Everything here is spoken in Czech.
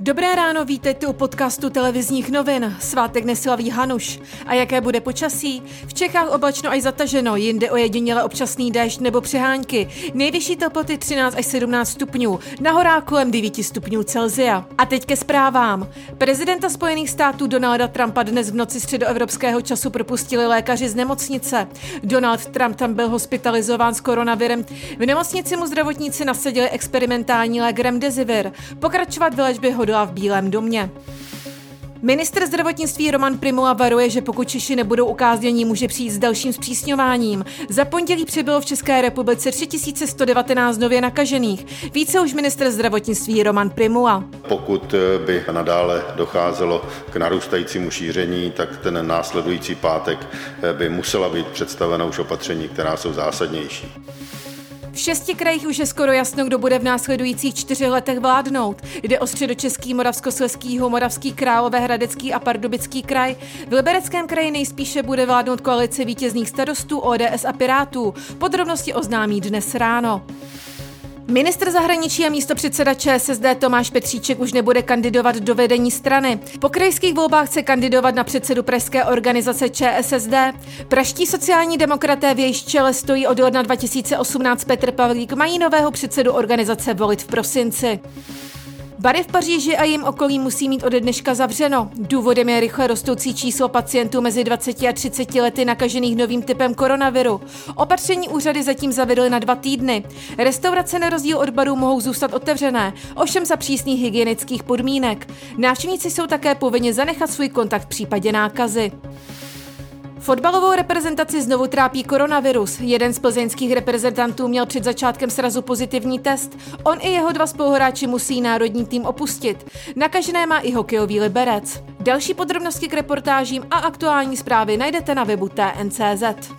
Dobré ráno, vítejte u podcastu televizních novin. Svátek neslaví Hanuš. A jaké bude počasí? V Čechách oblačno až zataženo, jinde ojediněle občasný déšť nebo přehánky. Nejvyšší teploty 13 až 17 stupňů, na kolem 9 stupňů Celzia. A teď ke zprávám. Prezidenta Spojených států Donalda Trumpa dnes v noci středoevropského času propustili lékaři z nemocnice. Donald Trump tam byl hospitalizován s koronavirem. V nemocnici mu zdravotníci nasadili experimentální lék Remdesivir. Pokračovat v léčbě ho hodila v Bílém domě. Minister zdravotnictví Roman Primula varuje, že pokud Češi nebudou ukáznění, může přijít s dalším zpřísňováním. Za pondělí přibylo v České republice 3119 nově nakažených. Více už minister zdravotnictví Roman Primula. Pokud by nadále docházelo k narůstajícímu šíření, tak ten následující pátek by musela být představena už opatření, která jsou zásadnější. V šesti krajích už je skoro jasno, kdo bude v následujících čtyřech letech vládnout. Jde o středočeský, moravskosleský, moravský, královéhradecký a pardubický kraj. V Libereckém kraji nejspíše bude vládnout koalice vítězných starostů ODS a Pirátů. Podrobnosti oznámí dnes ráno. Ministr zahraničí a místo předseda ČSSD Tomáš Petříček už nebude kandidovat do vedení strany. Po krajských volbách chce kandidovat na předsedu pražské organizace ČSSD. Praští sociální demokraté v jejich čele stojí od ledna 2018 Petr Pavlík mají nového předsedu organizace volit v prosinci. Bary v Paříži a jim okolí musí mít ode dneška zavřeno. Důvodem je rychle rostoucí číslo pacientů mezi 20 a 30 lety nakažených novým typem koronaviru. Opatření úřady zatím zavedly na dva týdny. Restaurace na rozdíl od barů mohou zůstat otevřené, ovšem za přísných hygienických podmínek. Návštěvníci jsou také povinni zanechat svůj kontakt v případě nákazy. Fotbalovou reprezentaci znovu trápí koronavirus. Jeden z plzeňských reprezentantů měl před začátkem srazu pozitivní test. On i jeho dva spoluhráči musí národní tým opustit. Nakažené má i hokejový liberec. Další podrobnosti k reportážím a aktuální zprávy najdete na webu TNCZ.